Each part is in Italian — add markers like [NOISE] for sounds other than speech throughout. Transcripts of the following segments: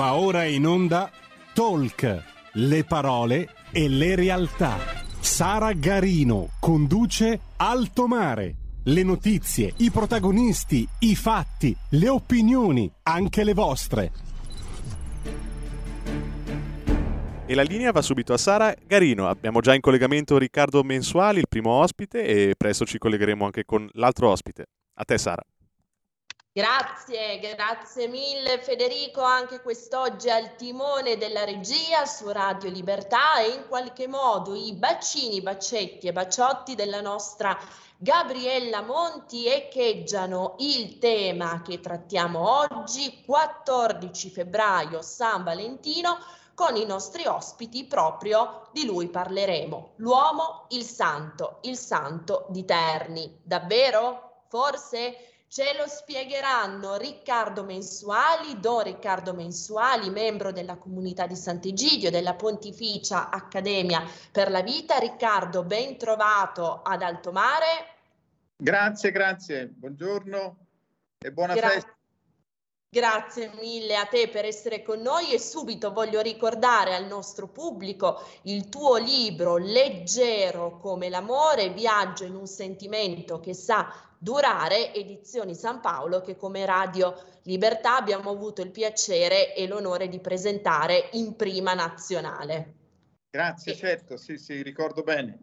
Va ora in onda Talk, le parole e le realtà. Sara Garino conduce Alto Mare. Le notizie, i protagonisti, i fatti, le opinioni, anche le vostre. E la linea va subito a Sara Garino. Abbiamo già in collegamento Riccardo Mensuali, il primo ospite, e presto ci collegheremo anche con l'altro ospite. A te Sara. Grazie, grazie mille Federico, anche quest'oggi al timone della regia su Radio Libertà e in qualche modo i bacini, bacetti e baciotti della nostra Gabriella Monti echeggiano il tema che trattiamo oggi, 14 febbraio, San Valentino, con i nostri ospiti proprio di lui parleremo, l'uomo, il santo, il santo di Terni. Davvero? Forse? Ce lo spiegheranno Riccardo Mensuali, Don Riccardo Mensuali, membro della comunità di Sant'Egidio della Pontificia Accademia per la Vita. Riccardo, ben trovato ad Alto Mare. Grazie, grazie. Buongiorno e buona Gra- festa. Grazie mille a te per essere con noi e subito voglio ricordare al nostro pubblico il tuo libro Leggero come l'amore, viaggio in un sentimento che sa Durare, Edizioni San Paolo, che come Radio Libertà abbiamo avuto il piacere e l'onore di presentare in prima nazionale. Grazie, e... certo, sì, sì, ricordo bene.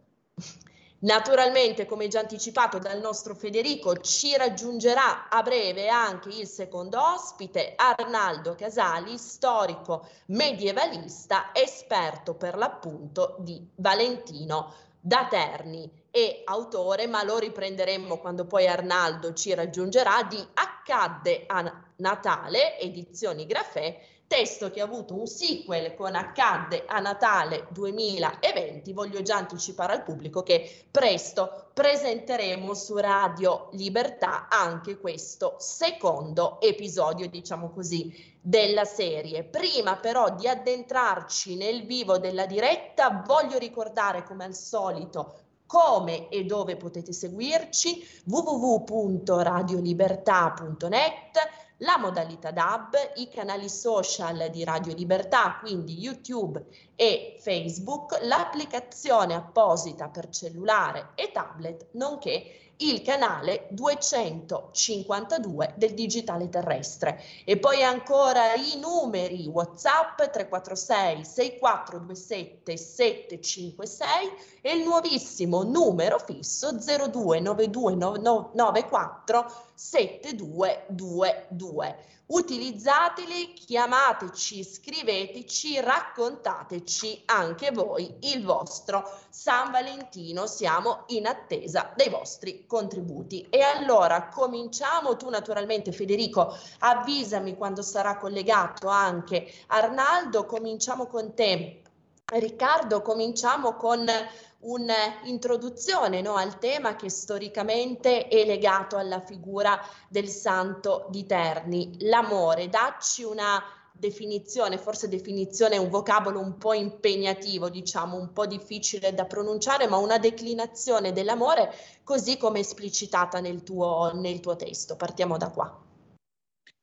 Naturalmente, come già anticipato dal nostro Federico, ci raggiungerà a breve anche il secondo ospite, Arnaldo Casali, storico medievalista, esperto per l'appunto di Valentino da Terni e autore, ma lo riprenderemo quando poi Arnaldo ci raggiungerà, di Accadde a Natale, edizioni Grafè, testo che ha avuto un sequel con Accadde a Natale 2020. Voglio già anticipare al pubblico che presto presenteremo su Radio Libertà anche questo secondo episodio, diciamo così, della serie. Prima però di addentrarci nel vivo della diretta, voglio ricordare come al solito come e dove potete seguirci www.radiolibertà.net la modalità DAB, i canali social di Radio Libertà, quindi YouTube e Facebook, l'applicazione apposita per cellulare e tablet, nonché il canale 252 del digitale terrestre. E poi ancora i numeri WhatsApp 346 6427 756 e il nuovissimo numero fisso 029294 7222 utilizzateli, chiamateci, scriveteci, raccontateci anche voi il vostro San Valentino. Siamo in attesa dei vostri contributi. E allora cominciamo. Tu naturalmente Federico avvisami quando sarà collegato anche Arnaldo. Cominciamo con te. Riccardo, cominciamo con un'introduzione no, al tema che storicamente è legato alla figura del santo di Terni, l'amore. Dacci una definizione, forse definizione è un vocabolo un po' impegnativo, diciamo, un po' difficile da pronunciare, ma una declinazione dell'amore così come esplicitata nel tuo, nel tuo testo. Partiamo da qua.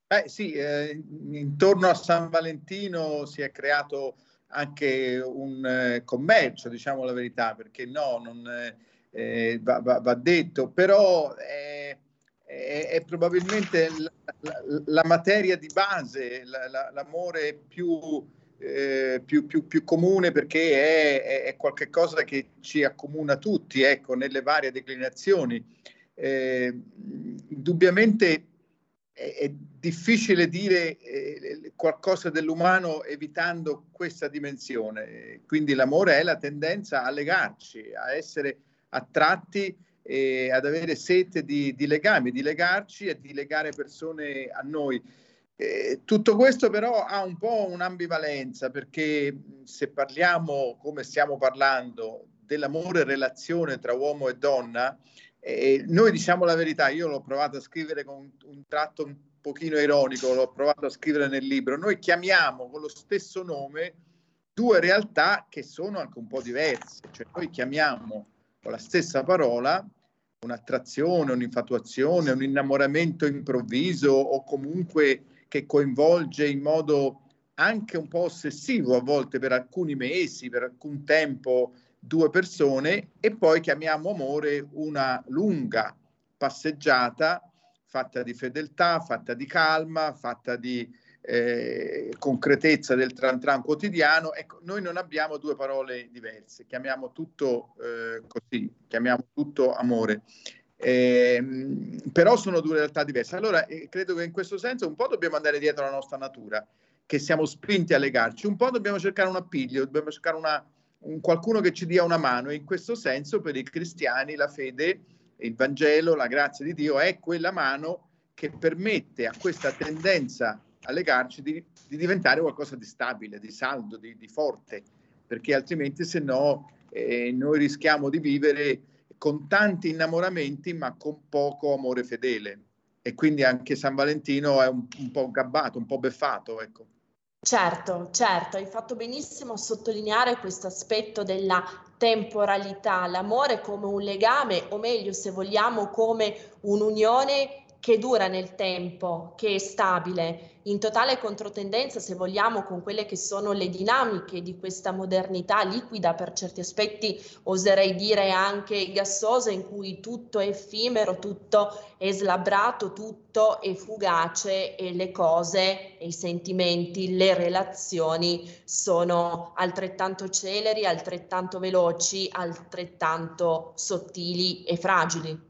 Beh sì, eh, intorno a San Valentino si è creato anche un eh, commercio, diciamo la verità, perché no, non, eh, va, va, va, detto, però è, è, è probabilmente la, la, la, materia di base, la, l'amore più, eh, più, più, più, comune perché è, è, qualcosa che ci accomuna tutti, ecco, nelle varie declinazioni. Eh, indubbiamente è, difficile dire eh, qualcosa dell'umano evitando questa dimensione. Quindi l'amore è la tendenza a legarci, a essere attratti e ad avere sete di, di legami, di legarci e di legare persone a noi. Eh, tutto questo però ha un po' un'ambivalenza perché se parliamo come stiamo parlando dell'amore e relazione tra uomo e donna, eh, noi diciamo la verità, io l'ho provato a scrivere con un tratto un pochino ironico, l'ho provato a scrivere nel libro, noi chiamiamo con lo stesso nome due realtà che sono anche un po' diverse, cioè noi chiamiamo con la stessa parola un'attrazione, un'infatuazione, un innamoramento improvviso o comunque che coinvolge in modo anche un po' ossessivo a volte per alcuni mesi, per alcun tempo, due persone e poi chiamiamo amore una lunga passeggiata fatta di fedeltà, fatta di calma, fatta di eh, concretezza del tran tran quotidiano. Ecco, noi non abbiamo due parole diverse, chiamiamo tutto eh, così, chiamiamo tutto amore. Eh, però sono due realtà diverse. Allora, eh, credo che in questo senso un po' dobbiamo andare dietro alla nostra natura, che siamo spinti a legarci, un po' dobbiamo cercare un appiglio, dobbiamo cercare una, un qualcuno che ci dia una mano e in questo senso per i cristiani la fede il Vangelo, la grazia di Dio è quella mano che permette a questa tendenza a legarci di, di diventare qualcosa di stabile, di saldo, di, di forte, perché altrimenti se no eh, noi rischiamo di vivere con tanti innamoramenti ma con poco amore fedele. E quindi anche San Valentino è un, un po' gabbato, un po' beffato, ecco. Certo, certo, hai fatto benissimo a sottolineare questo aspetto della temporalità, l'amore come un legame, o meglio, se vogliamo, come un'unione che dura nel tempo, che è stabile, in totale controtendenza, se vogliamo, con quelle che sono le dinamiche di questa modernità liquida, per certi aspetti oserei dire anche gassosa, in cui tutto è effimero, tutto è slabbrato, tutto è fugace e le cose, i sentimenti, le relazioni sono altrettanto celeri, altrettanto veloci, altrettanto sottili e fragili.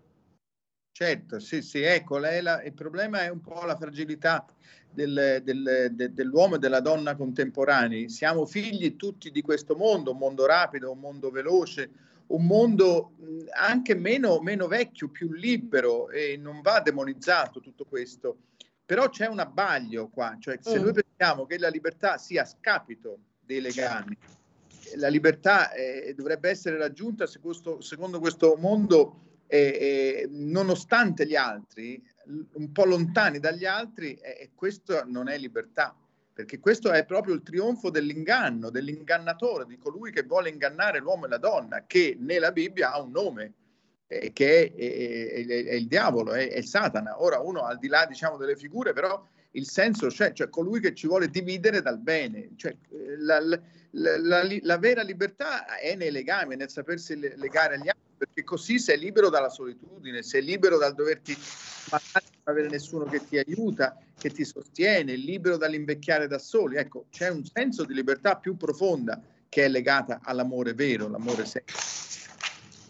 Certo, sì, sì, ecco, la, il problema è un po' la fragilità del, del, de, dell'uomo e della donna contemporanei. Siamo figli tutti di questo mondo, un mondo rapido, un mondo veloce, un mondo anche meno, meno vecchio, più libero e non va demonizzato tutto questo. Però c'è un abbaglio qua, cioè se mm. noi pensiamo che la libertà sia a scapito dei legami, la libertà eh, dovrebbe essere raggiunta secondo, secondo questo mondo e, e, nonostante gli altri, un po' lontani dagli altri, e questo non è libertà, perché questo è proprio il trionfo dell'inganno, dell'ingannatore, di colui che vuole ingannare l'uomo e la donna, che nella Bibbia ha un nome, eh, che è, è, è, è, il diavolo, è, Satana. Ora uno al di là diciamo delle figure, però il senso c'è, cioè colui che ci vuole dividere dal bene, cioè la, la, la, la vera libertà è nei legami, nel sapersi legare agli altri perché così sei libero dalla solitudine, sei libero dal doverti non avere nessuno che ti aiuta, che ti sostiene, libero dall'invecchiare da soli. Ecco, c'è un senso di libertà più profonda che è legata all'amore vero, l'amore serio.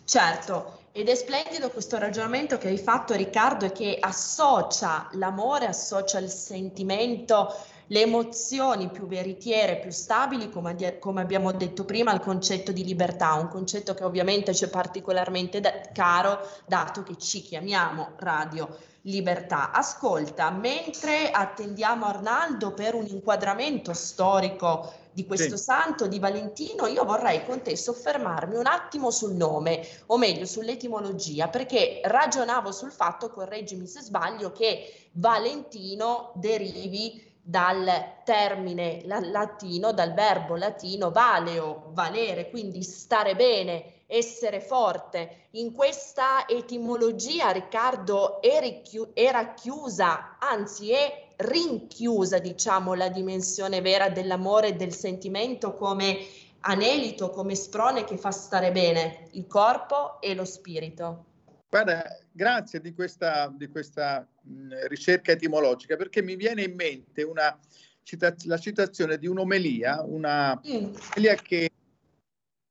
Certo, ed è splendido questo ragionamento che hai fatto Riccardo e che associa l'amore, associa il sentimento le emozioni più veritiere, più stabili, come, come, abbiamo detto prima, al concetto di libertà, un concetto che ovviamente ci è particolarmente da- caro, dato che ci chiamiamo Radio Libertà. Ascolta, mentre attendiamo Arnaldo per un inquadramento storico di questo sì. santo di Valentino, io vorrei con te soffermarmi un attimo sul nome, o meglio sull'etimologia, perché ragionavo sul fatto, correggimi se sbaglio, che Valentino derivi dal termine latino, dal verbo latino valeo, valere, quindi stare bene, essere forte. In questa etimologia, Riccardo, era chiusa, anzi è rinchiusa, diciamo, la dimensione vera dell'amore e del sentimento come anelito, come sprone che fa stare bene il corpo e lo spirito. Guarda, grazie di questa, di questa mh, ricerca etimologica perché mi viene in mente una, cita- la citazione di un'omelia, una mm. omelia che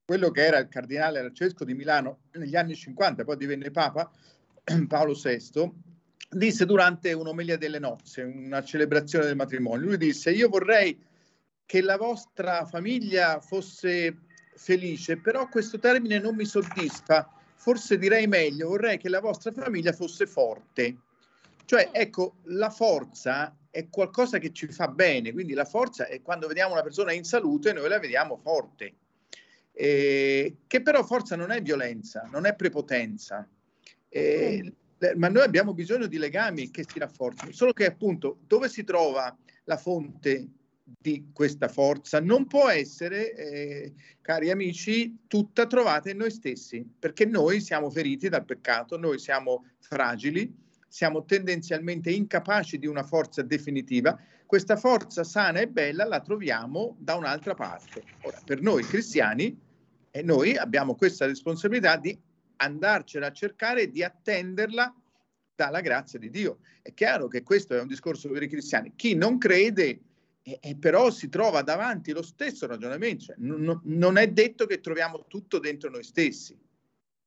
quello che era il cardinale arcivescovo di Milano negli anni 50, poi divenne Papa, [CLEARS THROAT] Paolo VI, disse durante un'omelia delle nozze, una celebrazione del matrimonio, lui disse io vorrei che la vostra famiglia fosse felice, però questo termine non mi soddisfa forse direi meglio, vorrei che la vostra famiglia fosse forte. Cioè, ecco, la forza è qualcosa che ci fa bene, quindi la forza è quando vediamo una persona in salute, noi la vediamo forte. Eh, che però forza non è violenza, non è prepotenza, eh, ma noi abbiamo bisogno di legami che si rafforzino. Solo che appunto dove si trova la fonte di questa forza non può essere, eh, cari amici, tutta trovata in noi stessi, perché noi siamo feriti dal peccato, noi siamo fragili, siamo tendenzialmente incapaci di una forza definitiva, questa forza sana e bella la troviamo da un'altra parte. Ora, per noi cristiani, eh, noi abbiamo questa responsabilità di andarcela a cercare e di attenderla dalla grazia di Dio. È chiaro che questo è un discorso per i cristiani. Chi non crede, eh, però si trova davanti lo stesso ragionamento. Cioè, non, non, è detto che troviamo tutto dentro noi stessi.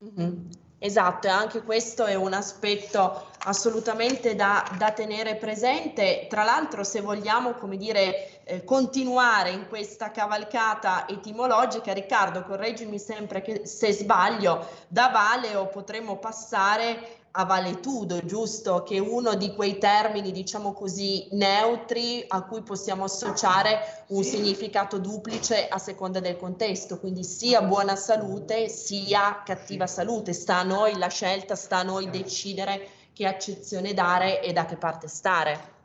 Mm-hmm. Esatto, e anche questo è un aspetto assolutamente da, da tenere presente. Tra l'altro, se vogliamo, come dire, eh, continuare in questa cavalcata etimologica, Riccardo, correggimi sempre che, se sbaglio, da Valeo potremmo passare a valetudo, giusto? Che è uno di quei termini, diciamo così, neutri a cui possiamo associare un significato duplice a seconda del contesto, quindi sia buona salute sia cattiva salute. Sta a noi la scelta, sta a noi decidere che accezione dare e da che parte stare.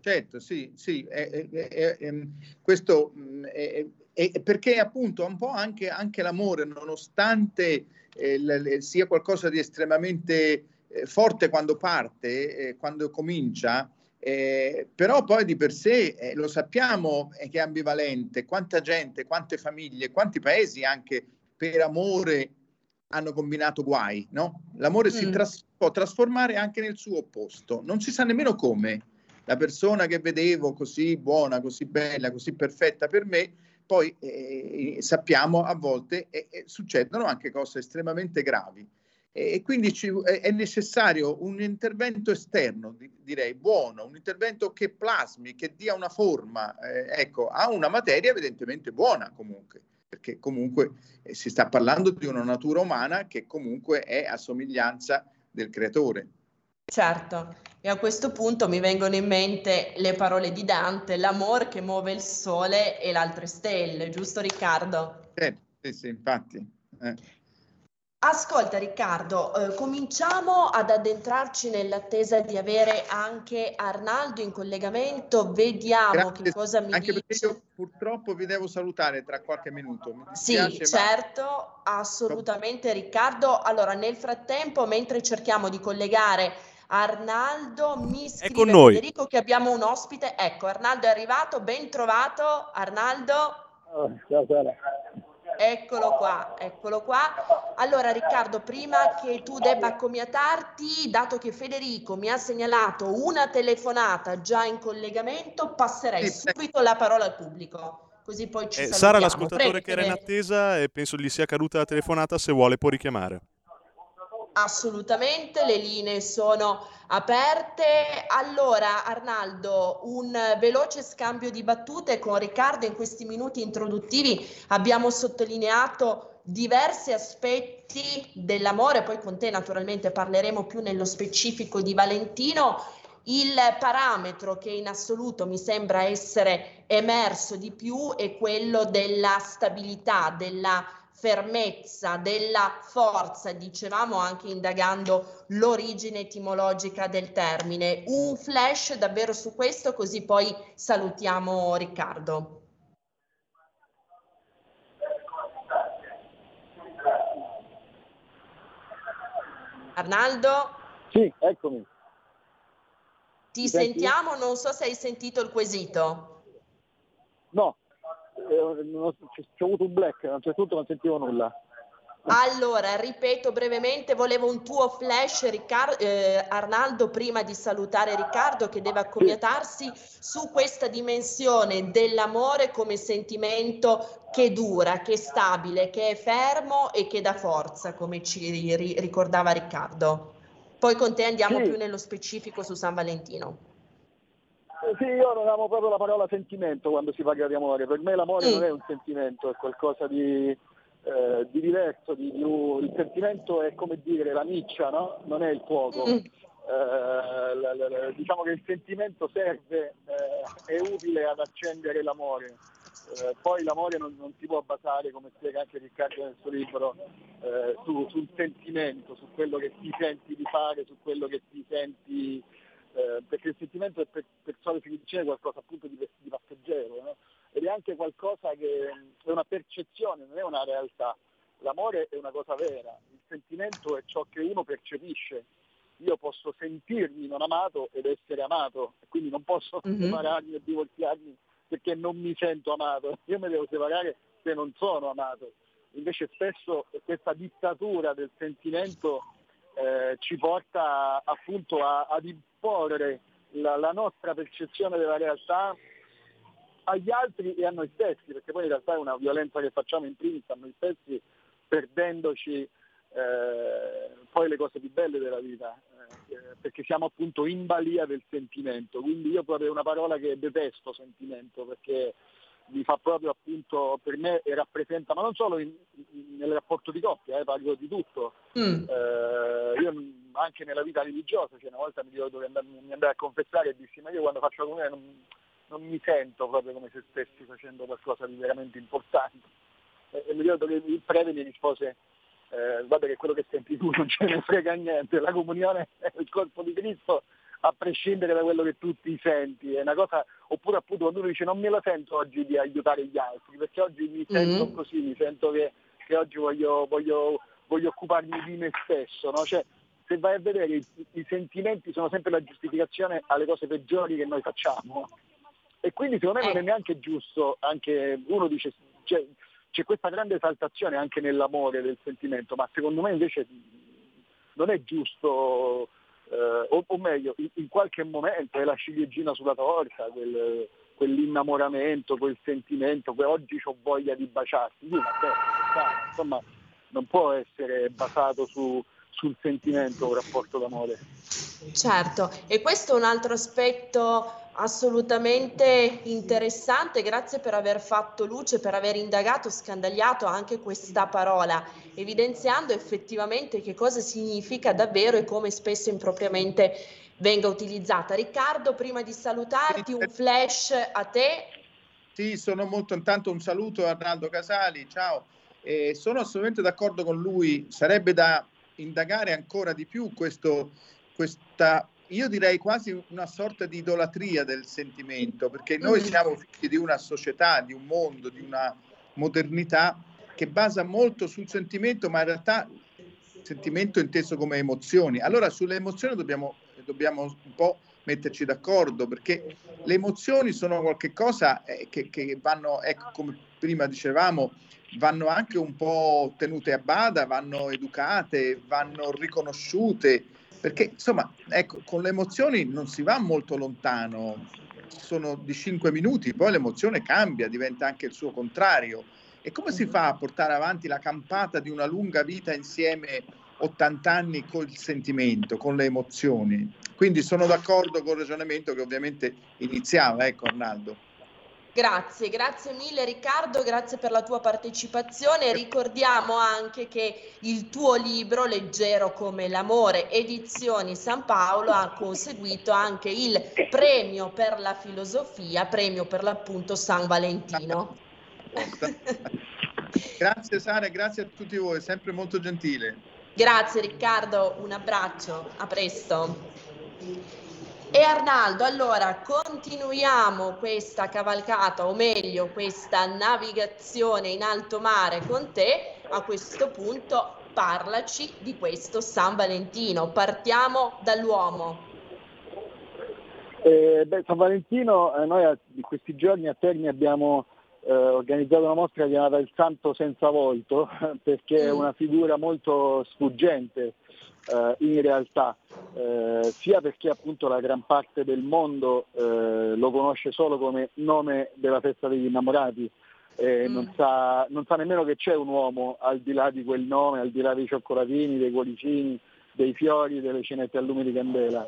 Certo, sì, sì, è, è, ehm, questo è, perché appunto un po' anche, anche l'amore, nonostante eh, sia qualcosa di estremamente eh, forte quando parte, eh, quando comincia, eh, però poi di per sé eh, lo sappiamo che è ambivalente, quanta gente, quante famiglie, quanti paesi anche per amore hanno combinato guai, no? L'amore mm. si tras- può trasformare anche nel suo opposto, non si sa nemmeno come. La persona che vedevo così buona, così bella, così perfetta per me, poi eh, sappiamo a volte eh, eh, succedono anche cose estremamente gravi e quindi ci, è necessario un intervento esterno, direi buono, un intervento che plasmi, che dia una forma eh, ecco, a una materia evidentemente buona comunque, perché comunque eh, si sta parlando di una natura umana che comunque è a somiglianza del creatore. Certo, e a questo punto mi vengono in mente le parole di Dante, l'amor che muove il sole e le altre stelle, giusto Riccardo? Eh, sì, sì, infatti. Eh. Ascolta Riccardo, eh, cominciamo ad addentrarci nell'attesa di avere anche Arnaldo in collegamento, vediamo Grazie, che cosa mi anche dice. Io purtroppo vi devo salutare tra qualche minuto. Dispiace, sì, certo, ma... assolutamente Riccardo. Allora, nel frattempo, mentre cerchiamo di collegare Arnaldo mi scrive Federico che abbiamo un ospite. Ecco, Arnaldo è arrivato, ben trovato. Arnaldo. Oh, ciao Sara. Eccolo qua, eccolo qua. Allora Riccardo, prima che tu debba accomiatarti, dato che Federico mi ha segnalato una telefonata già in collegamento, passerei subito la parola al pubblico. Così poi ci eh, Sara, l'ascoltatore Prego, che era in attesa e penso gli sia caduta la telefonata, se vuole può richiamare. Assolutamente, le linee sono aperte. Allora, Arnaldo, un veloce scambio di battute con Riccardo in questi minuti introduttivi. Abbiamo sottolineato diversi aspetti dell'amore, poi con te naturalmente parleremo più nello specifico di Valentino. Il parametro che in assoluto mi sembra essere emerso di più è quello della stabilità, della fermezza, della forza, dicevamo anche indagando l'origine etimologica del termine. Un flash davvero su questo, così poi salutiamo Riccardo. Arnaldo? Sì, eccomi. Ti Mi sentiamo, senti? non so se hai sentito il quesito. No, c'è avuto un black, a un certo punto non sentivo nulla. Allora, ripeto brevemente, volevo un tuo flash, Riccardo, eh, Arnaldo, prima di salutare Riccardo che deve accomiatarsi su questa dimensione dell'amore come sentimento che dura, che è stabile, che è fermo e che dà forza, come ci ri- ricordava Riccardo. Poi con te andiamo sì. più nello specifico su San Valentino. Sì, io non amo proprio la parola sentimento quando si parla di amore. Per me l'amore mm. non è un sentimento, è qualcosa di, eh, di diverso. Di, di, il sentimento è come dire la miccia, no? Non è il fuoco. Mm. Eh, la, la, la, diciamo che il sentimento serve, eh, è utile ad accendere l'amore. Eh, poi l'amore non, non, si può basare, come spiega anche Riccardo nel suo libro, eh, su, sul sentimento, su quello che ti senti di fare, su quello che ti senti eh, perché il sentimento è per, per solito dice qualcosa appunto di, di passeggero, no? ed è anche qualcosa che è una percezione, non è una realtà. L'amore è una cosa vera, il sentimento è ciò che uno percepisce io posso sentirmi non amato ed essere amato, quindi non posso mm-hmm. separarmi e divorziarmi perché non mi sento amato, [LAUGHS] io mi devo separare se non sono amato. Invece spesso questa dittatura del sentimento eh, ci porta appunto a, ad imporre la, la nostra percezione della realtà agli altri e a noi stessi, perché poi in realtà è una violenza che facciamo in primis a noi stessi perdendoci eh, poi le cose più belle della vita, eh, perché siamo appunto in balia del sentimento. Quindi io proprio una parola che detesto sentimento, perché mi fa proprio appunto per me e rappresenta, ma non solo in, in, nel rapporto di coppia, eh, parlo di tutto. Mm. Eh, io anche nella vita religiosa, cioè una volta mi ricordo che andai, mi andai a confessare e dissi ma io quando faccio la comunione non, non, mi sento proprio come se stessi facendo qualcosa di veramente importante. E, e mi ricordo che il prete mi rispose eh, guarda che quello che senti tu non ce ne frega niente, la comunione è il corpo di Cristo a prescindere da quello che tu ti senti, è una cosa, oppure appunto quando uno dice non me la sento oggi di aiutare gli altri, perché oggi mi sento mm-hmm. così, mi sento che, che oggi voglio, voglio, voglio, occuparmi di me stesso, no? cioè, se vai a vedere i, i, sentimenti sono sempre la giustificazione alle cose peggiori che noi facciamo. E quindi secondo me non è eh. neanche giusto, anche uno dice, cioè, c'è questa grande esaltazione anche nell'amore del sentimento, ma secondo me invece non è giusto eh, o, o, meglio, in, in, qualche momento è la ciliegina sulla torta, quel, quell'innamoramento, quel sentimento, che oggi ho voglia di baciarti. Sì, vabbè, insomma, non può essere basato su, sul sentimento un rapporto d'amore. Certo, e questo è un altro aspetto assolutamente interessante, grazie per aver fatto luce, per aver indagato, scandagliato anche questa parola, evidenziando effettivamente che cosa significa davvero e come spesso impropriamente venga utilizzata. Riccardo, prima di salutarti, un flash a te. Sì, sono molto, intanto un saluto a Arnaldo Casali, ciao. Eh, sono assolutamente d'accordo con lui, sarebbe da indagare ancora di più questo, questa io direi quasi una sorta di idolatria del sentimento, perché noi mm. siamo figli di una società, di un mondo, di una modernità che basa molto sul sentimento, ma in realtà sentimento inteso come emozioni. Allora sulle emozioni dobbiamo, dobbiamo un po' metterci d'accordo, perché le emozioni sono qualcosa eh, che, che vanno, ecco, come prima dicevamo, vanno anche un po' tenute a bada, vanno educate, vanno riconosciute perché insomma, ecco, con le emozioni non si va molto lontano, sono di 5 minuti, poi l'emozione cambia, diventa anche il suo contrario. E come si fa a portare avanti la campata di una lunga vita insieme 80 anni col sentimento, con le emozioni? Quindi sono d'accordo con il ragionamento che ovviamente iniziava, ecco Arnaldo. Grazie, grazie mille Riccardo, grazie per la tua partecipazione. Ricordiamo anche che il tuo libro, Leggero come l'amore, Edizioni San Paolo, ha conseguito anche il premio per la filosofia, premio per l'appunto San Valentino. [LAUGHS] grazie Sara, grazie a tutti voi, sempre molto gentile. Grazie Riccardo, un abbraccio, a presto. E Arnaldo, allora continuiamo questa cavalcata, o meglio questa navigazione in alto mare con te. A questo punto parlaci di questo San Valentino. Partiamo dall'uomo. Eh, beh, San Valentino, eh, noi in questi giorni a Terni abbiamo eh, organizzato una mostra chiamata Il Santo Senza Volto, [LAUGHS] perché è mm. una figura molto sfuggente eh, in realtà, eh, sia perché appunto la gran parte del mondo eh, lo conosce solo come nome della festa degli innamorati, mm. non, sa, non, sa, nemmeno che c'è un uomo al di là di quel nome, al di là dei cioccolatini, dei cuoricini, dei fiori, delle cenette a lume di candela.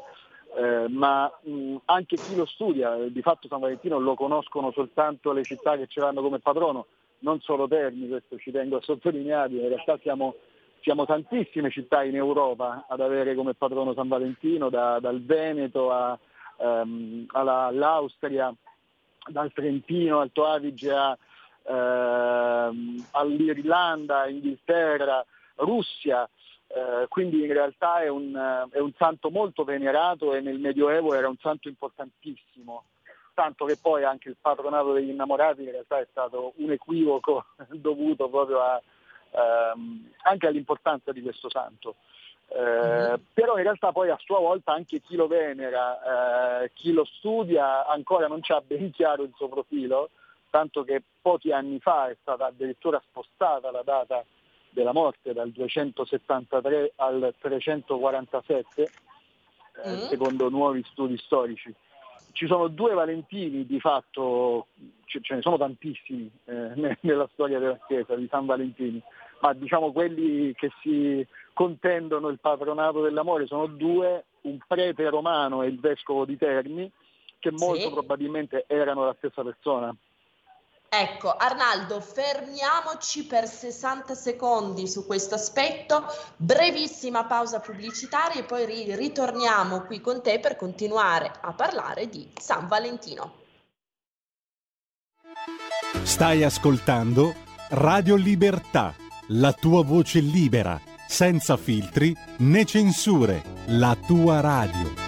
Eh, ma mh, anche chi lo studia, di fatto San Valentino lo conoscono soltanto le città che ce l'hanno come patrono, non solo Terni, questo ci tengo a sottolineare, in realtà siamo siamo tantissime città in Europa ad avere come patrono San Valentino, da, dal Veneto a, um, alla, all'Austria, dal Trentino, Alto Adige uh, all'Irlanda, Inghilterra, Russia. Uh, quindi in realtà è un, uh, è un santo molto venerato e nel Medioevo era un santo importantissimo tanto che poi anche il patronato degli innamorati in realtà è stato un equivoco [LAUGHS] dovuto proprio a, ehm, anche all'importanza di questo santo. Eh, mm-hmm. Però in realtà poi a sua volta anche chi lo venera, eh, chi lo studia ancora non c'ha ben chiaro il suo profilo, tanto che pochi anni fa è stata addirittura spostata la data della morte dal 273 al 347, eh, mm. secondo nuovi studi storici. Ci sono due Valentini di fatto, ce, ne sono tantissimi eh, [LAUGHS] nella storia della Chiesa di San Valentini, ma diciamo quelli che si contendono il patronato dell'amore sono due, un prete romano e il vescovo di Terni, che molto sì. probabilmente erano la stessa persona. Ecco, Arnaldo, fermiamoci per 60 secondi su questo aspetto, brevissima pausa pubblicitaria e poi ri- ritorniamo qui con te per continuare a parlare di San Valentino. Stai ascoltando Radio Libertà, la tua voce libera, senza filtri né censure, la tua radio.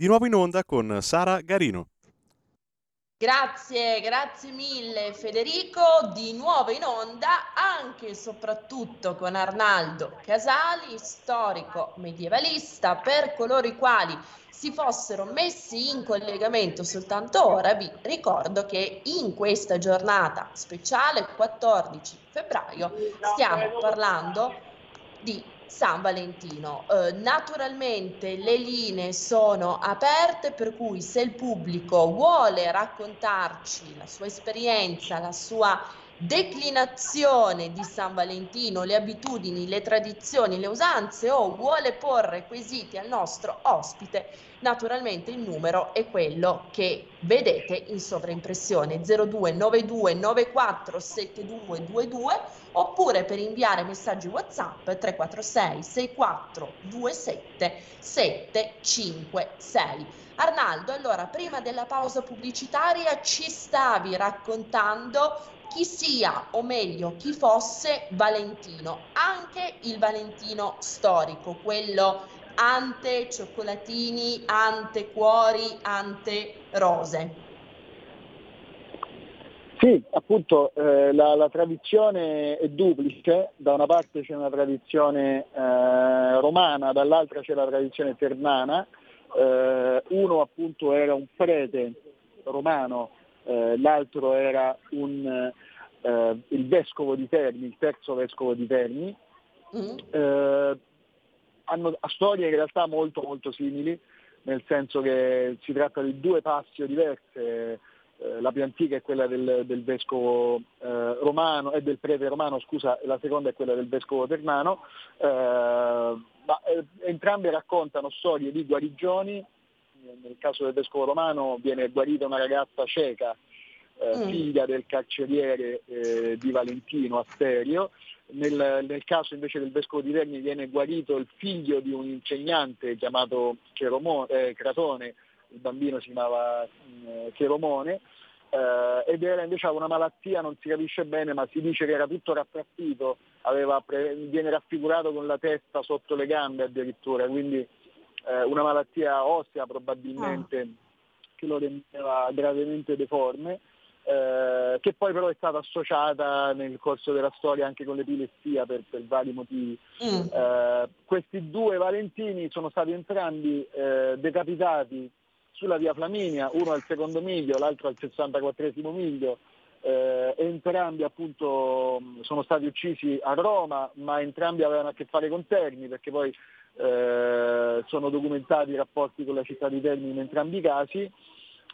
Di nuovo in onda con Sara Garino. Grazie, grazie mille Federico, di nuovo in onda anche e soprattutto con Arnaldo Casali, storico medievalista, per coloro i quali si fossero messi in collegamento soltanto ora, vi ricordo che in questa giornata speciale 14 febbraio stiamo parlando di San Valentino. Eh, naturalmente le linee sono aperte per cui se il pubblico vuole raccontarci la sua esperienza, la sua declinazione di San Valentino, le abitudini, le tradizioni, le usanze o vuole porre quesiti al nostro ospite, naturalmente il numero è quello che vedete in sovraimpressione 0292 94 7222 oppure per inviare messaggi WhatsApp 346 64 27 756. Arnaldo, allora prima della pausa pubblicitaria ci stavi raccontando chi sia o meglio chi fosse Valentino, anche il Valentino storico, quello ante cioccolatini, ante cuori, ante rose. Sì, appunto eh, la, la, tradizione è duplice, da una parte c'è una tradizione eh, romana, dall'altra c'è la tradizione ternana, eh, uno appunto era un prete romano eh, l'altro era un, eh, il vescovo di Terni, il terzo vescovo di Terni. Mm. Eh, hanno storie in realtà molto molto simili, nel senso che si tratta di due passio diverse. Eh, la più antica è quella del, del vescovo eh, romano e del prete romano, scusa, la seconda è quella del vescovo ternano, eh, ma entrambe raccontano storie di guarigioni nel caso del vescovo romano viene guarita una ragazza cieca, eh, mm. figlia del carceriere eh, di Valentino Asterio, nel, nel, caso invece del vescovo di Terni viene guarito il figlio di un insegnante chiamato Cheromone, eh, Cratone, il bambino si chiamava eh, Cheromone, eh, ed era invece una malattia, non si capisce bene, ma si dice che era tutto rattrappito, pre- viene raffigurato con la testa sotto le gambe addirittura, quindi eh, una malattia ossea probabilmente ah. che lo rendeva gravemente deforme, eh, che poi però è stata associata nel corso della storia anche con l'epilessia per, per vari motivi. Mm. Eh, questi due Valentini sono stati entrambi eh, decapitati sulla via Flaminia, uno al secondo miglio, l'altro al 64 miglio. Eh, entrambi appunto sono stati uccisi a Roma, ma entrambi avevano a che fare con Terni, perché poi eh, sono documentati i rapporti con la città di Termini in entrambi i casi.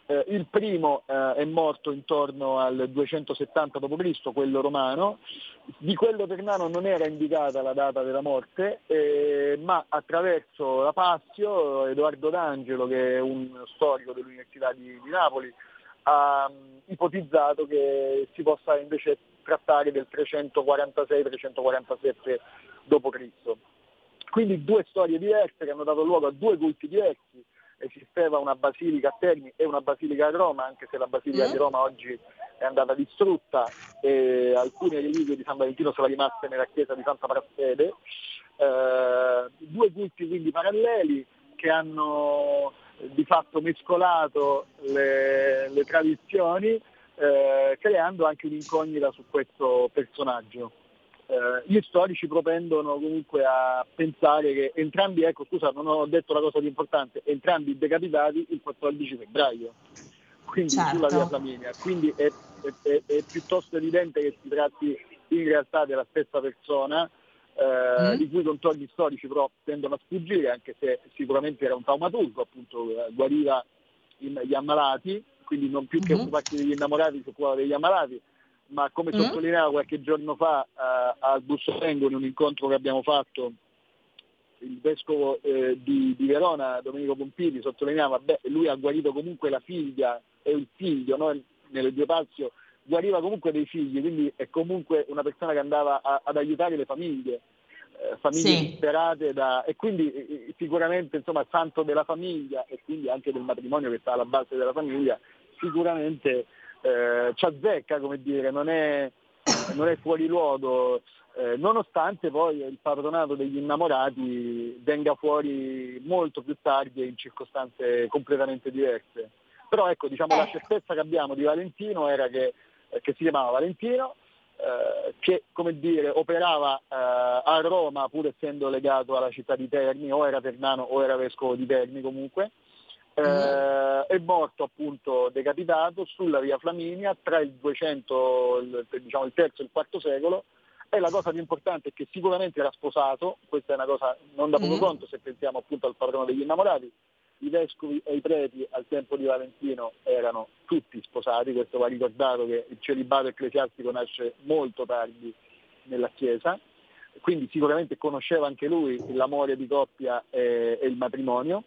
Eh, il primo eh, è morto intorno al 270 d.C., quello romano, di quello ternano non era indicata la data della morte, eh, ma attraverso la Passio, Edoardo D'Angelo, che è un storico dell'Università di, di Napoli, ha um, ipotizzato che si possa invece trattare del 346-347 d.C. Quindi due storie diverse che hanno dato luogo a due culti diversi, esisteva una basilica a Terni e una basilica a Roma, anche se la basilica mm. di Roma oggi è andata distrutta e alcune reliquie di San Valentino sono rimaste nella chiesa di Santa Prassede. Eh, due culti quindi paralleli che hanno di fatto mescolato le, le tradizioni eh, creando anche un'incognita su questo personaggio. Eh, gli storici propendono comunque a pensare che entrambi, ecco scusa non ho detto la cosa di importante, entrambi decapitati il 14 febbraio, quindi certo. sulla via Flaminia, quindi è, è, è, piuttosto evidente che si tratti in realtà della stessa persona, eh, mm. di cui i contorni storici però tendono a sfuggire, anche se sicuramente era un taumaturgo, appunto eh, guariva gli ammalati, quindi non più che mm-hmm. occuparsi degli innamorati si occupava degli ammalati, ma come mm-hmm. sottolineava qualche giorno fa eh, al Bussolengo in un incontro che abbiamo fatto il vescovo eh, di, di, Verona, Domenico Pompili, sottolineava che lui ha guarito comunque la figlia e il figlio, no? nelle due Pazio guariva comunque dei figli, quindi è comunque una persona che andava a, ad aiutare le famiglie, eh, famiglie sì. disperate da, e quindi eh, sicuramente insomma santo della famiglia e quindi anche del matrimonio che sta alla base della famiglia, sicuramente eh, ci azzecca, come dire, non è, non è fuori luogo, eh, nonostante poi il patronato degli innamorati venga fuori molto più tardi e in circostanze completamente diverse. Però ecco, diciamo, la certezza che abbiamo di Valentino era che, eh, che si chiamava Valentino, eh, che come dire, operava eh, a Roma pur essendo legato alla città di Terni, o era Ternano o era vescovo di Terni comunque, eh, è morto appunto decapitato sulla via Flaminia tra il 200, il, diciamo il terzo e il quarto secolo. E la cosa più importante è che sicuramente era sposato, questa è una cosa non da poco mm. conto se pensiamo appunto al patrono degli innamorati, i vescovi e i preti al tempo di Valentino erano tutti sposati, questo va ricordato che il celibato ecclesiastico nasce molto tardi nella Chiesa, quindi sicuramente conosceva anche lui l'amore di coppia e, e il matrimonio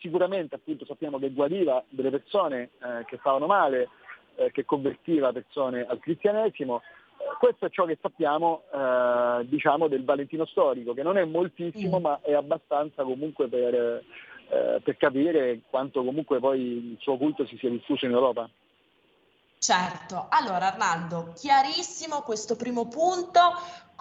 sicuramente appunto sappiamo che guariva delle persone eh, che stavano male, eh, che convertiva persone al cristianesimo. Eh, questo è ciò che sappiamo eh, diciamo del Valentino storico, che non è moltissimo mm. ma è abbastanza comunque per, eh, per capire quanto comunque poi il suo culto si sia diffuso in Europa. Certo, allora Arnaldo, chiarissimo questo primo punto,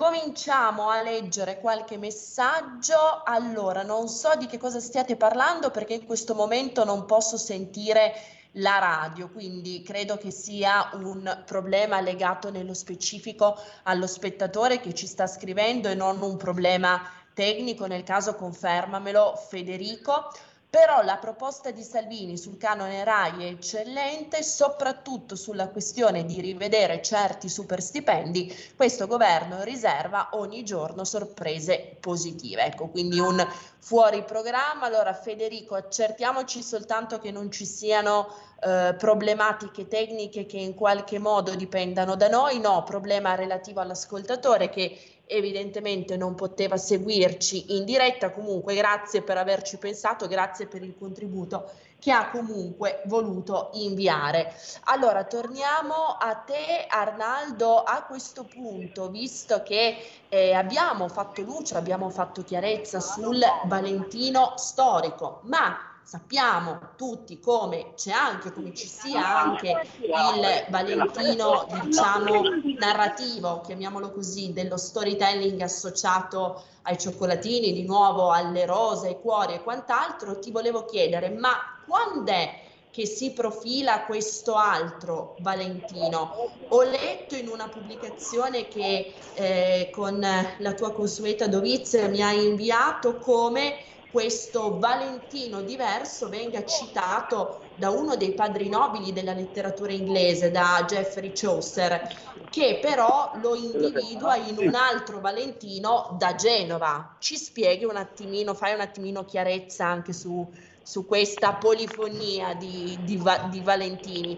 cominciamo a leggere qualche messaggio. Allora, non so di che cosa stiate parlando perché in questo momento non posso sentire la radio, quindi credo che sia un problema legato nello specifico allo spettatore che ci sta scrivendo e non un problema tecnico, nel caso confermamelo Federico. Però la proposta di Salvini sul canone RAI è eccellente, soprattutto sulla questione di rivedere certi superstipendi. Questo governo riserva ogni giorno sorprese positive. Ecco, quindi un fuori programma. Allora Federico, accertiamoci soltanto che non ci siano eh, problematiche tecniche che in qualche modo dipendano da noi, no, problema relativo all'ascoltatore che evidentemente non poteva seguirci in diretta, comunque grazie per averci pensato, grazie per il contributo che ha comunque voluto inviare. Allora, torniamo a te Arnaldo a questo punto, visto che eh, abbiamo fatto luce, abbiamo fatto chiarezza sul Valentino storico, ma sappiamo tutti come c'è anche, come ci sia anche il Valentino, diciamo, narrativo, chiamiamolo così, dello storytelling associato ai cioccolatini, di nuovo alle rose, ai cuori e quant'altro, ti volevo chiedere, ma quando è che si profila questo altro Valentino. Ho letto in una pubblicazione che eh, con la tua consueta dovizia mi hai inviato come questo Valentino diverso venga citato da uno dei padri nobili della letteratura inglese, da Geoffrey Chaucer, che però lo individua in un altro Valentino da Genova. Ci spieghi un attimino, fai un attimino chiarezza anche su, su questa polifonia di, di, di Valentini.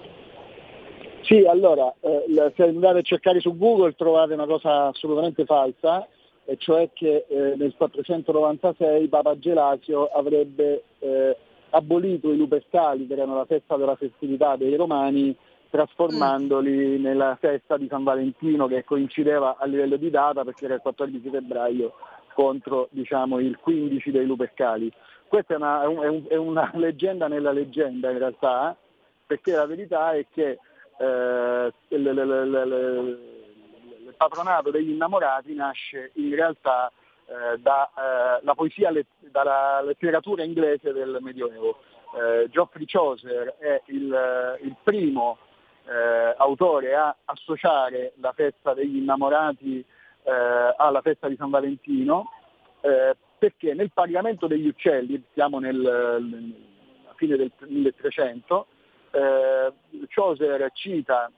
Sì, allora, eh, se andate a cercare su Google trovate una cosa assolutamente falsa, e cioè che eh, nel 496 Papa Gelasio avrebbe eh, abolito i lupercali, che erano la festa della festività dei romani, trasformandoli mm. nella festa di San Valentino che coincideva a livello di data perché era il 14 febbraio contro diciamo, il 15 dei Lupercali. Questa è una, è, un, è una, [LAUGHS] leggenda nella leggenda in realtà, perché la verità è che eh, patronato degli innamorati nasce in realtà eh, dalla eh, poesia, dalla letteratura inglese del Medioevo. Eh, Geoffrey Chaucer è il, il primo eh, autore a associare la festa degli innamorati eh, alla festa di San Valentino, eh, perché nel pagamento degli uccelli, siamo nel, alla fine del 1300, eh, Chaucer cita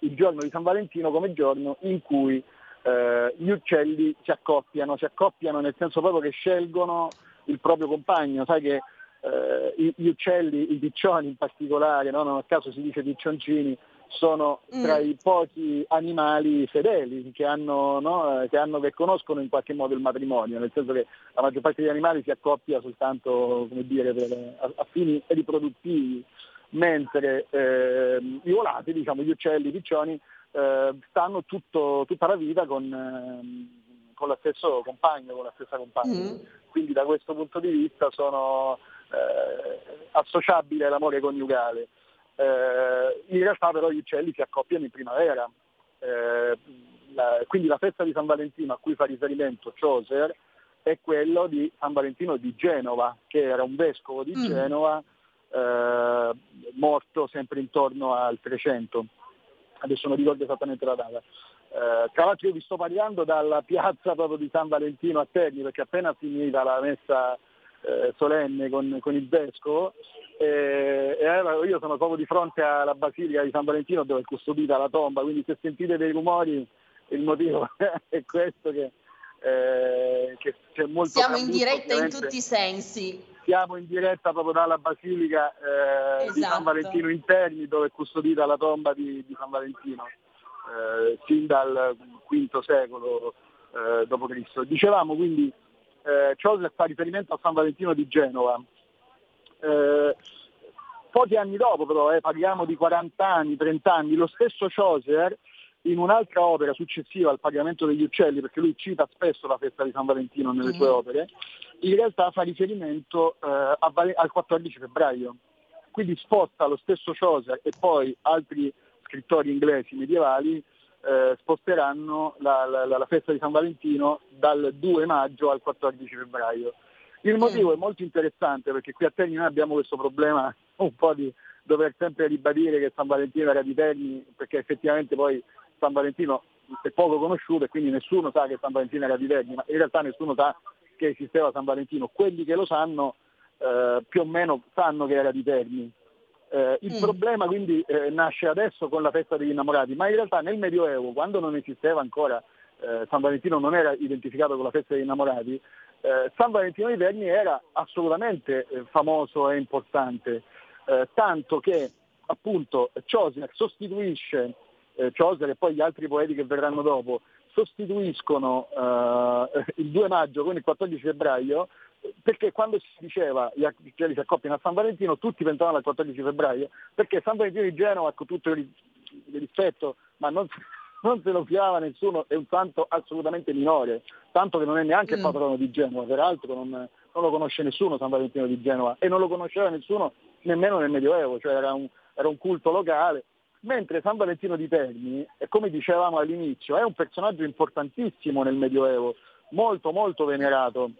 il giorno di San Valentino come giorno in cui eh, gli uccelli si accoppiano, si accoppiano nel senso proprio che scelgono il proprio compagno, sai che eh, gli uccelli, i piccioni in particolare, no? non a caso si dice piccioncini, sono mm. tra i pochi animali fedeli che, hanno, no? che, hanno, che, conoscono in qualche modo il matrimonio, nel senso che la maggior parte degli animali si accoppia soltanto dire, per, a, a, fini riproduttivi, mentre eh, i volati, diciamo, gli uccelli, i piccioni, eh, stanno tutto, tutta la vita con, eh, con lo stesso compagno, con la stessa compagna. Mm. Quindi da questo punto di vista sono eh, associabili all'amore coniugale. Eh, in realtà però gli uccelli si accoppiano in primavera, eh, la, quindi la festa di San Valentino a cui fa riferimento Chaucer è quello di San Valentino di Genova, che era un vescovo di mm. Genova eh, morto sempre intorno al 300. Adesso non ricordo esattamente la data. Eh, tra l'altro io vi sto parlando dalla piazza proprio di San Valentino a Terni perché appena finita la messa eh, solenne con, con, il vescovo e, e allora io sono proprio di fronte alla Basilica di San Valentino dove è custodita la tomba, quindi se sentite dei rumori il motivo [LAUGHS] è questo che, eh, che c'è molto Siamo in diretta in tutti i sensi. Siamo in diretta proprio dalla Basilica eh, esatto. di San esatto. Valentino Interni dove è custodita la tomba di, di San Valentino, eh, sin dal V secolo eh, d.C. Dicevamo quindi eh, Chaucer fa riferimento a San Valentino di Genova. Eh, pochi anni dopo però, eh, parliamo di 40 anni, 30 anni, lo stesso Chaucer in un'altra opera successiva al pagamento degli uccelli, perché lui cita spesso la festa di San Valentino nelle sue mm-hmm. opere, in realtà fa riferimento eh, al 14 febbraio. Quindi sposta lo stesso Chaucer e poi altri scrittori inglesi medievali eh, sposteranno la, la, la, festa di San Valentino dal 2 maggio al 14 febbraio. Il motivo è molto interessante perché qui a Terni noi abbiamo questo problema [LAUGHS] un po' di dover sempre ribadire che San Valentino era di Terni perché effettivamente poi San Valentino è poco conosciuto e quindi nessuno sa che San Valentino era di Terni, ma in realtà nessuno sa che esisteva San Valentino. Quelli che lo sanno eh, più o meno sanno che era di Terni eh, il mm. problema quindi eh, nasce adesso con la festa degli innamorati, ma in realtà nel Medioevo, quando non esisteva ancora eh, San Valentino, non era identificato con la festa degli innamorati, eh, San Valentino di Verni era assolutamente eh, famoso e importante, tanto che appunto Chaucer sostituisce, Chaucer e poi gli altri poeti che verranno dopo, sostituiscono il 2 maggio con il 14 febbraio perché quando si diceva gli artigiani si accoppiano a San Valentino tutti pensavano al 14 febbraio perché San Valentino di Genova con tutto il rispetto ma non, [LAUGHS] non se lo fiava nessuno è un santo assolutamente minore tanto che non è neanche mm. patrono di Genova peraltro non, non, lo conosce nessuno San Valentino di Genova e non lo conosceva nessuno nemmeno nel Medioevo cioè era un, era un culto locale mentre San Valentino di Terni, come dicevamo all'inizio, è un personaggio importantissimo nel Medioevo, molto molto venerato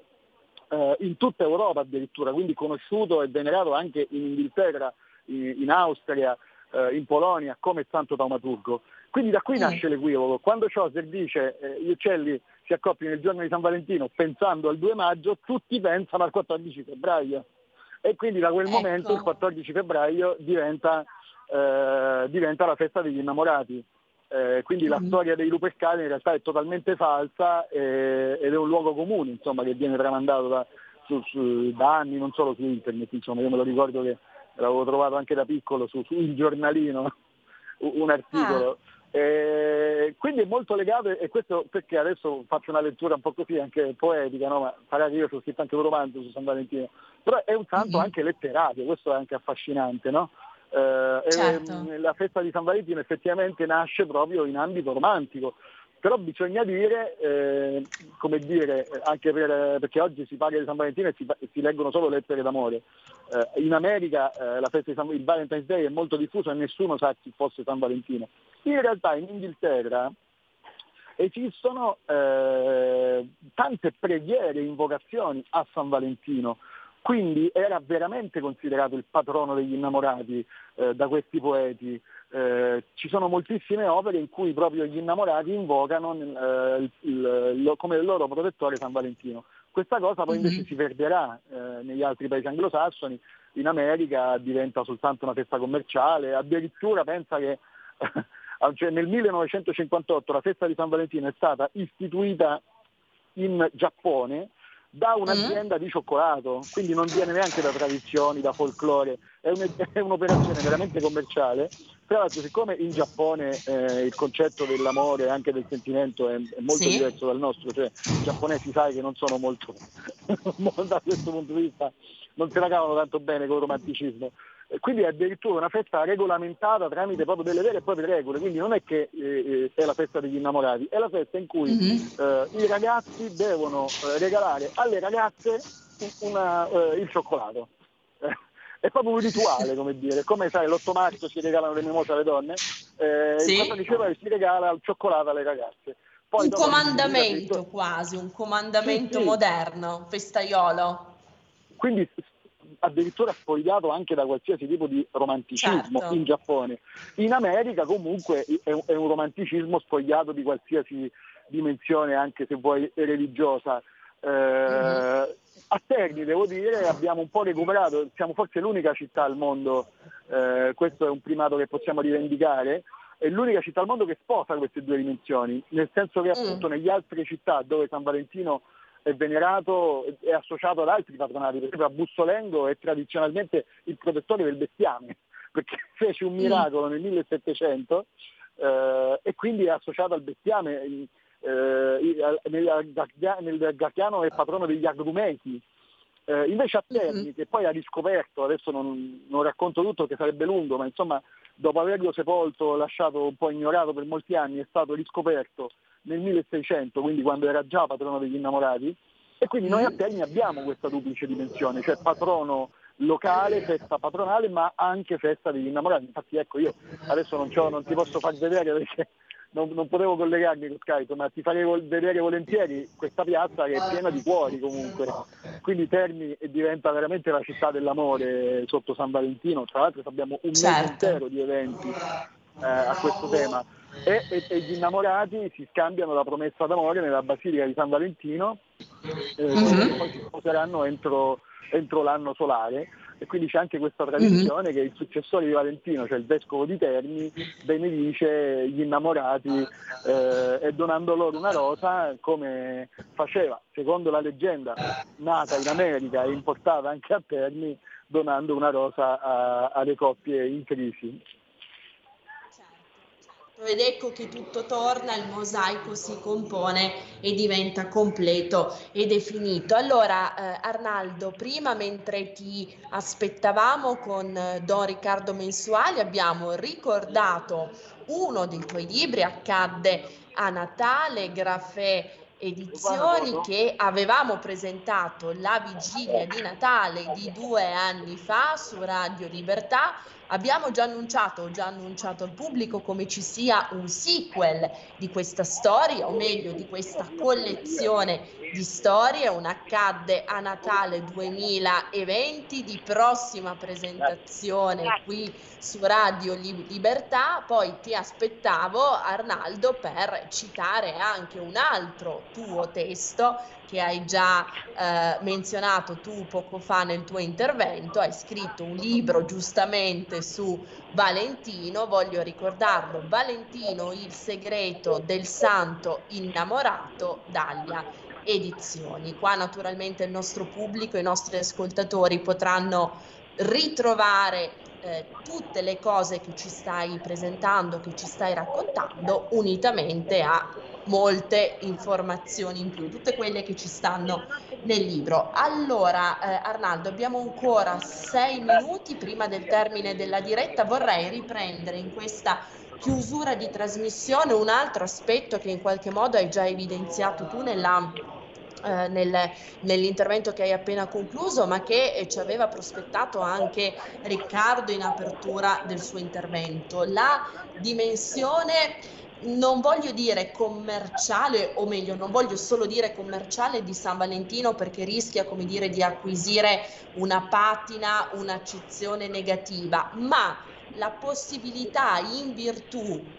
eh, in tutta Europa addirittura, quindi conosciuto e venerato anche in Inghilterra, in, in Austria, eh, in Polonia come santo taumaturgo. Quindi da qui nasce l'equivoco. Quando Chaucer dice eh, gli uccelli si accoppiano il giorno di San Valentino pensando al 2 maggio, tutti pensano al 14 febbraio. E quindi da quel ecco. momento il 14 febbraio diventa, eh, diventa la festa degli innamorati. Eh, quindi la mm. storia dei lupercali in realtà è totalmente falsa eh, ed è un luogo comune insomma, che viene tramandato da, su, su, da, anni, non solo su internet, insomma, io me lo ricordo che l'avevo trovato anche da piccolo su, su Il Giornalino, un articolo. Ah. Eh, quindi è molto legato e questo perché adesso faccio una lettura un po' così anche poetica, no? ma sarà che io ho scritto anche un romanzo su San Valentino, però è un santo mm-hmm. anche letterario, questo è anche affascinante, no? Eh, certo. La festa di San Valentino effettivamente nasce proprio in ambito romantico, però bisogna dire, eh, come dire, anche per, perché oggi si parla di San Valentino e si, si leggono solo lettere d'amore. Eh, in America eh, la festa di San, il Valentine's Day è molto diffuso e nessuno sa chi fosse San Valentino. In realtà in Inghilterra esistono eh, tante preghiere e invocazioni a San Valentino. Quindi era veramente considerato il patrono degli innamorati eh, da questi poeti. Eh, ci sono moltissime opere in cui proprio gli innamorati invocano eh, il, il, come il loro protettore San Valentino. Questa cosa poi invece mm-hmm. si perderà eh, negli altri paesi anglosassoni, in America diventa soltanto una festa commerciale, addirittura pensa che [LAUGHS] cioè nel 1958 la festa di San Valentino è stata istituita in Giappone da un'azienda mm. di cioccolato, quindi non viene neanche da tradizioni, da folklore, è, un, è un'operazione veramente commerciale. Tra l'altro siccome in Giappone eh, il concetto dell'amore e anche del sentimento è, è molto sì. diverso dal nostro, cioè i giapponesi sai che non sono molto, [LAUGHS] da questo punto di vista, non se la cavano tanto bene con il romanticismo, quindi è addirittura una festa regolamentata tramite proprio delle vere e proprie regole, quindi non è che eh, eh è la festa degli innamorati, è la festa in cui mm-hmm. eh, i ragazzi devono eh, regalare alle ragazze una, eh, il cioccolato. [LAUGHS] è proprio un rituale, come dire, come sai l'8 marzo si regalano le mimose alle donne, eh, sì. il diceva che si regala il cioccolato alle ragazze. Poi un comandamento quasi, un comandamento sì, sì. moderno, festaiolo. Quindi addirittura spogliato anche da qualsiasi tipo di romanticismo certo. in Giappone. In America comunque è un, è un, romanticismo spogliato di qualsiasi dimensione, anche se vuoi religiosa. Eh, mm-hmm. A Terni, devo dire, abbiamo un po' recuperato, siamo forse l'unica città al mondo, eh, questo è un primato che possiamo rivendicare, è l'unica città al mondo che sposa queste due dimensioni, nel senso che appunto mm. nelle altre città dove San Valentino è venerato e associato ad altri patronati, per esempio a Bussolengo è tradizionalmente il protettore del bestiame, [LAUGHS] perché fece un miracolo nel 1700 eh, e quindi è associato al bestiame. Eh, nel, nel è patrono degli agrumeti, eh, invece a Terni, mm-hmm. che poi ha riscoperto, adesso non, non, racconto tutto che sarebbe lungo, ma insomma dopo averlo sepolto, lasciato un po' ignorato per molti anni, è stato riscoperto nel 1600, quindi quando era già patrono degli innamorati, e quindi noi a Terni abbiamo questa duplice dimensione, cioè patrono locale, festa patronale, ma anche festa degli innamorati. Infatti ecco io adesso non, non ti posso far vedere perché non, non, potevo collegarmi con Skype, ma ti farei vedere volentieri questa piazza che è piena di cuori comunque. Quindi Terni diventa veramente la città dell'amore sotto San Valentino. Tra l'altro abbiamo un certo. mese intero di eventi eh, a questo tema e, e, e, gli innamorati si scambiano la promessa d'amore nella Basilica di San Valentino eh, mm-hmm. poi si sposeranno entro, entro, l'anno solare e quindi c'è anche questa tradizione mm-hmm. che il successore di Valentino, cioè il vescovo di Terni, benedice gli innamorati eh, e donando loro una rosa come faceva, secondo la leggenda nata in America e importata anche a Terni, donando una rosa a, alle coppie in crisi. Ed ecco che tutto torna, il mosaico si compone e diventa completo e definito. Allora, eh, Arnaldo, prima mentre ti aspettavamo con eh, Don Riccardo Mensuali abbiamo ricordato uno dei tuoi libri, accadde a Natale, Grafè edizioni che avevamo presentato la vigilia di Natale di due anni fa su Radio Libertà. Abbiamo già annunciato, ho già annunciato al pubblico come ci sia un sequel di questa storia, o meglio di questa collezione di storie, un accadde a Natale 2020 di prossima presentazione qui su Radio Libertà, poi ti aspettavo Arnaldo per citare anche un altro tuo testo che hai già eh, menzionato tu poco fa nel tuo intervento, hai scritto un libro giustamente su Valentino, voglio ricordarlo, Valentino, il segreto del santo innamorato, Daglia Edizioni. Qua naturalmente il nostro pubblico, i nostri ascoltatori potranno ritrovare eh, tutte le cose che ci stai presentando, che ci stai raccontando, unitamente a molte informazioni in più, tutte quelle che ci stanno nel libro. Allora, eh, Arnaldo, abbiamo ancora sei minuti prima del termine della diretta. Vorrei riprendere in questa chiusura di trasmissione un altro aspetto che in qualche modo hai già evidenziato tu nella eh, nel, nell'intervento che hai appena concluso, ma che eh, ci aveva prospettato anche Riccardo in apertura del suo intervento. La dimensione non voglio dire commerciale, o meglio, non voglio solo dire commerciale di San Valentino perché rischia, come dire, di acquisire una patina, un'accezione negativa, ma la possibilità in virtù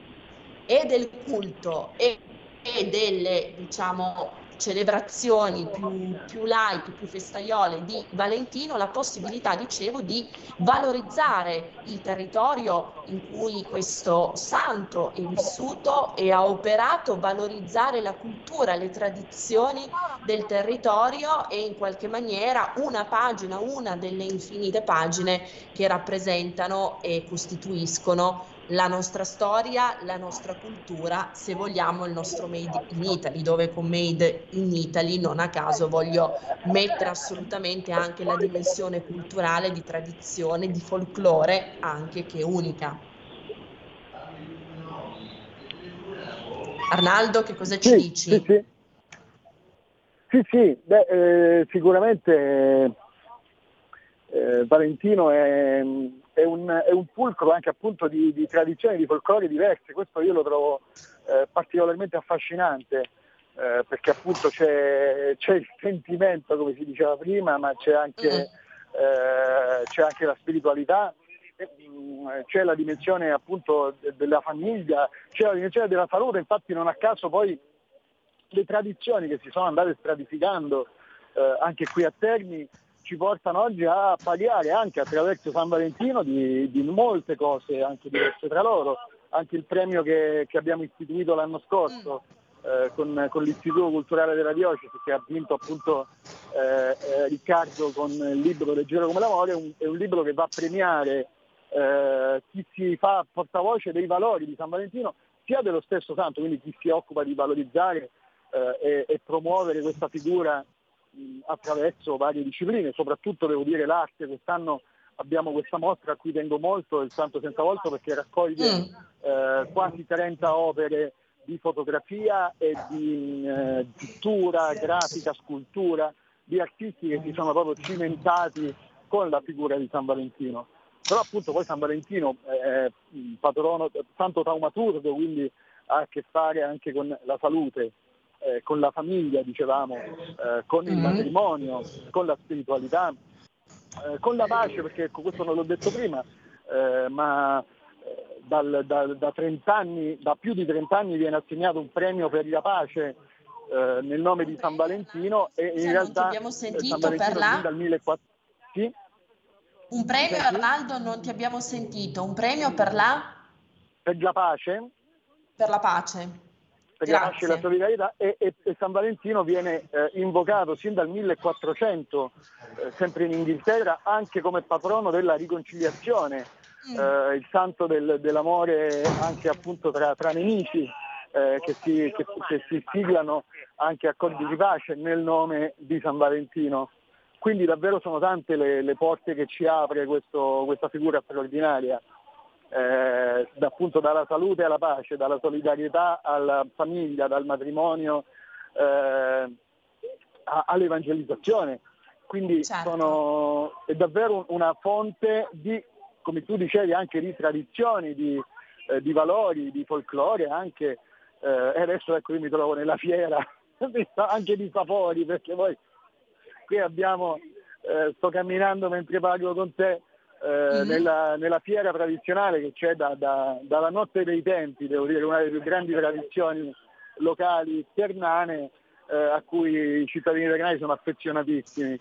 e del culto e, e delle, diciamo, celebrazioni più, più light, più festaiole di Valentino, la possibilità, dicevo, di valorizzare il territorio in cui questo santo è vissuto e ha operato, valorizzare la cultura, le tradizioni del territorio e in qualche maniera una pagina, una delle infinite pagine che rappresentano e costituiscono la nostra storia, la nostra cultura, se vogliamo il nostro Made in Italy, dove con Made in Italy non a caso voglio mettere assolutamente anche la dimensione culturale, di tradizione, di folklore, anche che è unica. Arnaldo, che cosa ci sì, dici? Sì, sì. Sì, sì, beh, eh, sicuramente eh, Valentino è, è un, è un fulcro anche appunto di, di, tradizioni, di folklore diverse, questo io lo trovo eh, particolarmente affascinante eh, perché appunto c'è, c'è, il sentimento come si diceva prima, ma c'è anche, eh, c'è anche la spiritualità, mm, c'è la dimensione appunto della famiglia, c'è la dimensione della salute, infatti non a caso poi le tradizioni che si sono andate stratificando eh, anche qui a Terni ci portano oggi a pagare anche attraverso San Valentino di, di molte cose anche diverse tra loro, anche il premio che, che abbiamo istituito l'anno scorso mm. eh, con, con, l'Istituto Culturale della Diocesi che ha vinto appunto eh, eh, Riccardo con il libro Leggero come l'amore, è un, è un libro che va a premiare eh, chi si fa portavoce dei valori di San Valentino sia dello stesso santo, quindi chi si occupa di valorizzare eh, e, e promuovere questa figura attraverso varie discipline, soprattutto devo dire l'arte, quest'anno abbiamo questa mostra a cui tengo molto, il Santo Senza Volto, perché raccoglie mm. eh, quasi 30 opere di fotografia e di eh, pittura, grafica, scultura, di artisti che si sono proprio cimentati con la figura di San Valentino. Però appunto poi San Valentino è patrono, santo taumaturgo, quindi ha a che fare anche con la salute, eh, con la famiglia, dicevamo, eh, con il mm-hmm. matrimonio, con la spiritualità, eh, con la pace, perché ecco, questo non l'ho detto prima, eh, ma eh, dal, dal, da, 30 anni, da più di 30 anni viene assegnato un premio per la pace eh, nel nome di San Valentino e in cioè, realtà abbiamo sentito per la... dal 1400 sì? Un premio Arnaldo non ti abbiamo sentito, un premio per la... Per la pace? Per la pace per la pace e la solidarietà e, e, e, San Valentino viene eh, invocato sin dal 1400, eh, sempre in Inghilterra, anche come patrono della riconciliazione, mm. eh, il santo del, dell'amore anche appunto tra, tra nemici eh, che si, che, che, si, siglano anche accordi di pace nel nome di San Valentino. Quindi davvero sono tante le, le porte che ci apre questo, questa figura straordinaria eh, appunto dalla salute alla pace, dalla solidarietà alla famiglia, dal matrimonio eh, all'evangelizzazione. Quindi certo. sono, è davvero una fonte di, come tu dicevi, anche di tradizioni, di, eh, di valori, di folklore anche. Eh, e adesso ecco io mi trovo nella fiera [LAUGHS] anche di sapori perché poi qui abbiamo, eh, sto camminando mentre parlo con te, mm-hmm. nella, nella, fiera tradizionale che c'è da, da, dalla notte dei tempi, devo dire una delle più grandi tradizioni locali ternane eh, a cui i cittadini ternani sono affezionatissimi.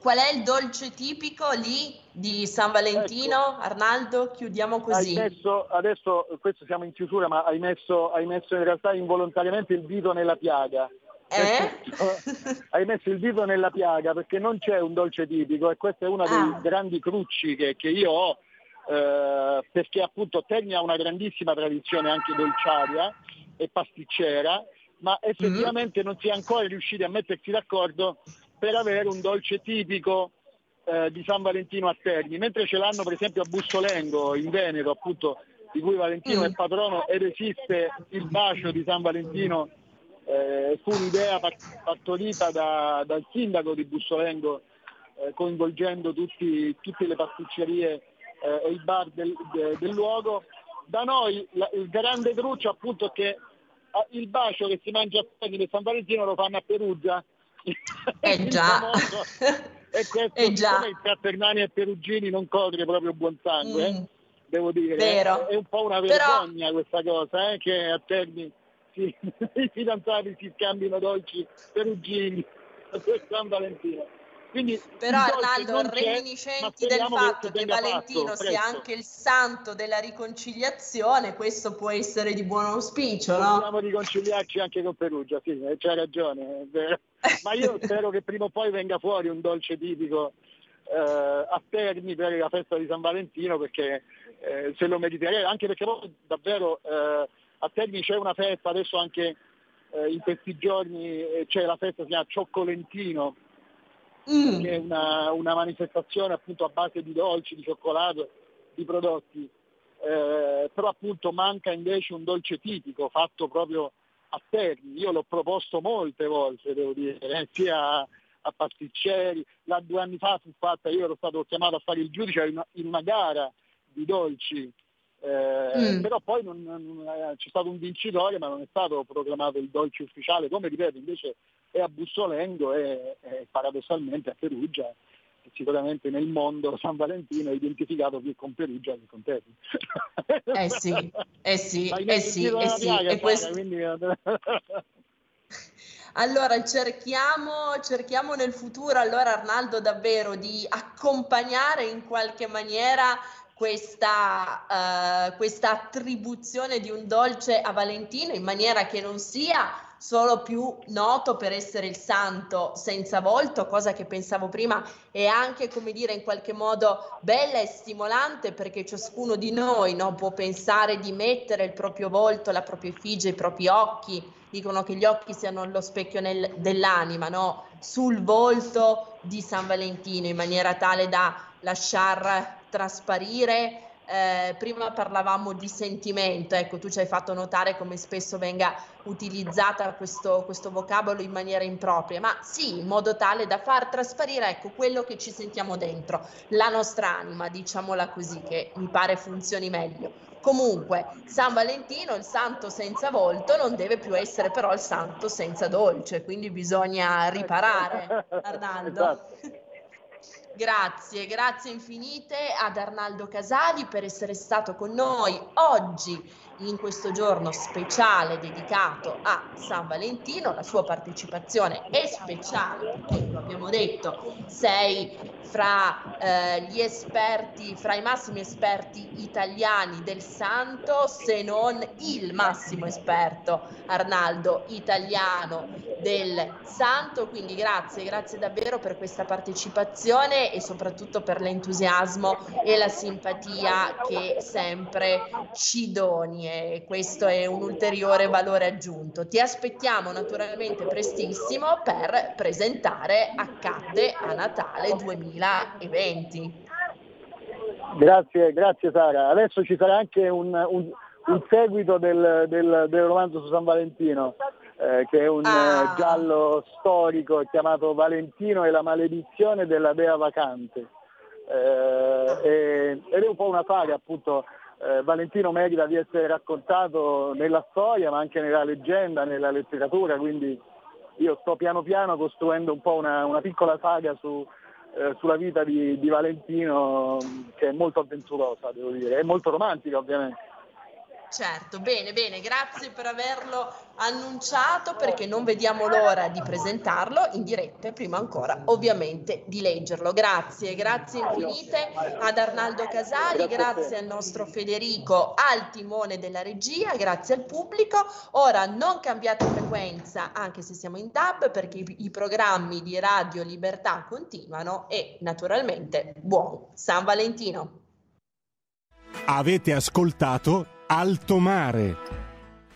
Qual è il dolce tipico lì di San Valentino? Ecco, Arnaldo, chiudiamo così. Messo, adesso, questo siamo in chiusura, ma hai messo, hai messo in realtà involontariamente il dito nella piaga. Eh? hai messo il dito nella piaga perché non c'è un dolce tipico e questa è una Ah. grandi cruci che, che io ho eh, perché appunto Terni ha una grandissima tradizione anche dolciaria e pasticcera ma effettivamente non si è ancora riusciti a mettersi d'accordo per avere un dolce tipico eh, di San Valentino a Terni, mentre ce l'hanno per esempio a Bussolengo in Veneto appunto di cui Valentino Mm. è patrono ed esiste il bacio di San Valentino eh, fu un'idea par- partorita da- dal sindaco di Bussolengo eh, coinvolgendo tutti- tutte le pasticcerie eh, e i bar del, de- del luogo. Da noi la- il grande cruccio appunto è che ah, il bacio che si mangia a Terni per San Valentino lo fanno a Perugia. Eh [LAUGHS] già. E questo [LAUGHS] Eh già. tra Ternani e Perugini non copre proprio buon sangue, eh, Mm. devo dire. Vero. È un po' una Però- vergogna questa cosa, eh, che a Terni si- [LAUGHS] i fidanzati si scambino dolci perugini [LAUGHS] per San Valentino. Quindi Però Arnaldo, reminiscenti del fatto che venga Valentino fatto sia anche il santo della riconciliazione, questo può essere di buon auspicio, no? Possiamo riconciliarci anche con Perugia, sì, eh, c'ha ragione. Ma io [LAUGHS] spero che prima o poi venga fuori un dolce tipico eh, a Terni per la festa di San Valentino perché eh, se lo meriterei, anche perché poi davvero eh, a Terni c'è una festa, adesso anche eh, in questi giorni eh, c'è la festa si chiama Cioccolentino, Mm. che è una, una manifestazione appunto a base di dolci, di cioccolato, di prodotti, Eh, però appunto manca invece un dolce tipico fatto proprio a Terni. Io l'ho proposto molte volte, devo dire, eh, sia a pasticceri, là due anni fa fu fatta, io ero stato chiamato a fare il giudice in una, in una gara di dolci, eh, Mm. però poi non- non- eh, c'è stato un vincitore ma non è stato proclamato il dolce ufficiale, come ripeto invece è a Bussolengo e, e paradossalmente a Perugia sicuramente nel mondo San Valentino è identificato più con Perugia che con Terni. Eh sì, eh sì, eh sì, eh sì. piaga, E questo... quindi- [LAUGHS] Allora cerchiamo, cerchiamo nel futuro, allora Arnaldo, davvero di accompagnare in qualche maniera questa, eh, questa attribuzione di un dolce a Valentino in maniera che non sia solo più noto per essere il santo senza volto, cosa che pensavo prima è anche, come dire, in qualche modo bella e stimolante perché ciascuno di noi no, può pensare di mettere il proprio volto, la propria effigie, i propri occhi, dicono che gli occhi siano lo specchio nel- dell'anima, no? sul volto di San Valentino in maniera tale da lasciar trasparire. eh, prima parlavamo di sentimento, ecco, tu ci hai fatto notare come spesso venga utilizzata questo, questo vocabolo in maniera impropria, ma sì, in modo tale da far trasparire ecco, quello che ci sentiamo dentro, la nostra anima, diciamola così, che mi pare funzioni meglio. Comunque, San Valentino, il santo senza volto, non deve più essere però il santo senza dolce, quindi bisogna riparare, [LAUGHS] Arnaldo. Esatto. Grazie, grazie infinite ad Arnaldo Casali per essere stato con noi oggi in questo giorno speciale dedicato a San Valentino. La sua partecipazione è speciale perché, lo abbiamo detto, sei fra eh, gli esperti, fra i massimi esperti italiani del santo, se non il massimo esperto, Arnaldo, italiano del santo. Quindi grazie, grazie davvero per questa partecipazione e soprattutto per l'entusiasmo e la simpatia che sempre ci doni e questo è un ulteriore valore aggiunto. Ti aspettiamo naturalmente prestissimo per presentare Accadde a Natale 2020. Grazie, grazie Sara. Adesso ci sarà anche un, un- un seguito del, del- del romanzo su San Valentino, eh, che è un Ah. eh, giallo storico chiamato Valentino e la maledizione della dea vacante. Eh, e- ed è un po' una saga appunto. Eh, Valentino merita di essere raccontato nella storia ma anche nella leggenda, nella letteratura, quindi io sto piano piano costruendo un po' una, una piccola saga su, eh, sulla vita di, di Valentino che è molto avventurosa, devo dire, è molto romantica ovviamente. Certo, bene, bene, grazie per averlo annunciato perché non vediamo l'ora di presentarlo in diretta e prima ancora ovviamente di leggerlo. Grazie, grazie infinite ad Arnaldo Casali, grazie al nostro Federico al timone della regia, grazie al pubblico. Ora non cambiate frequenza anche se siamo in DAB perché i, i programmi di Radio Libertà continuano e naturalmente buon San Valentino. Avete ascoltato Alto Mare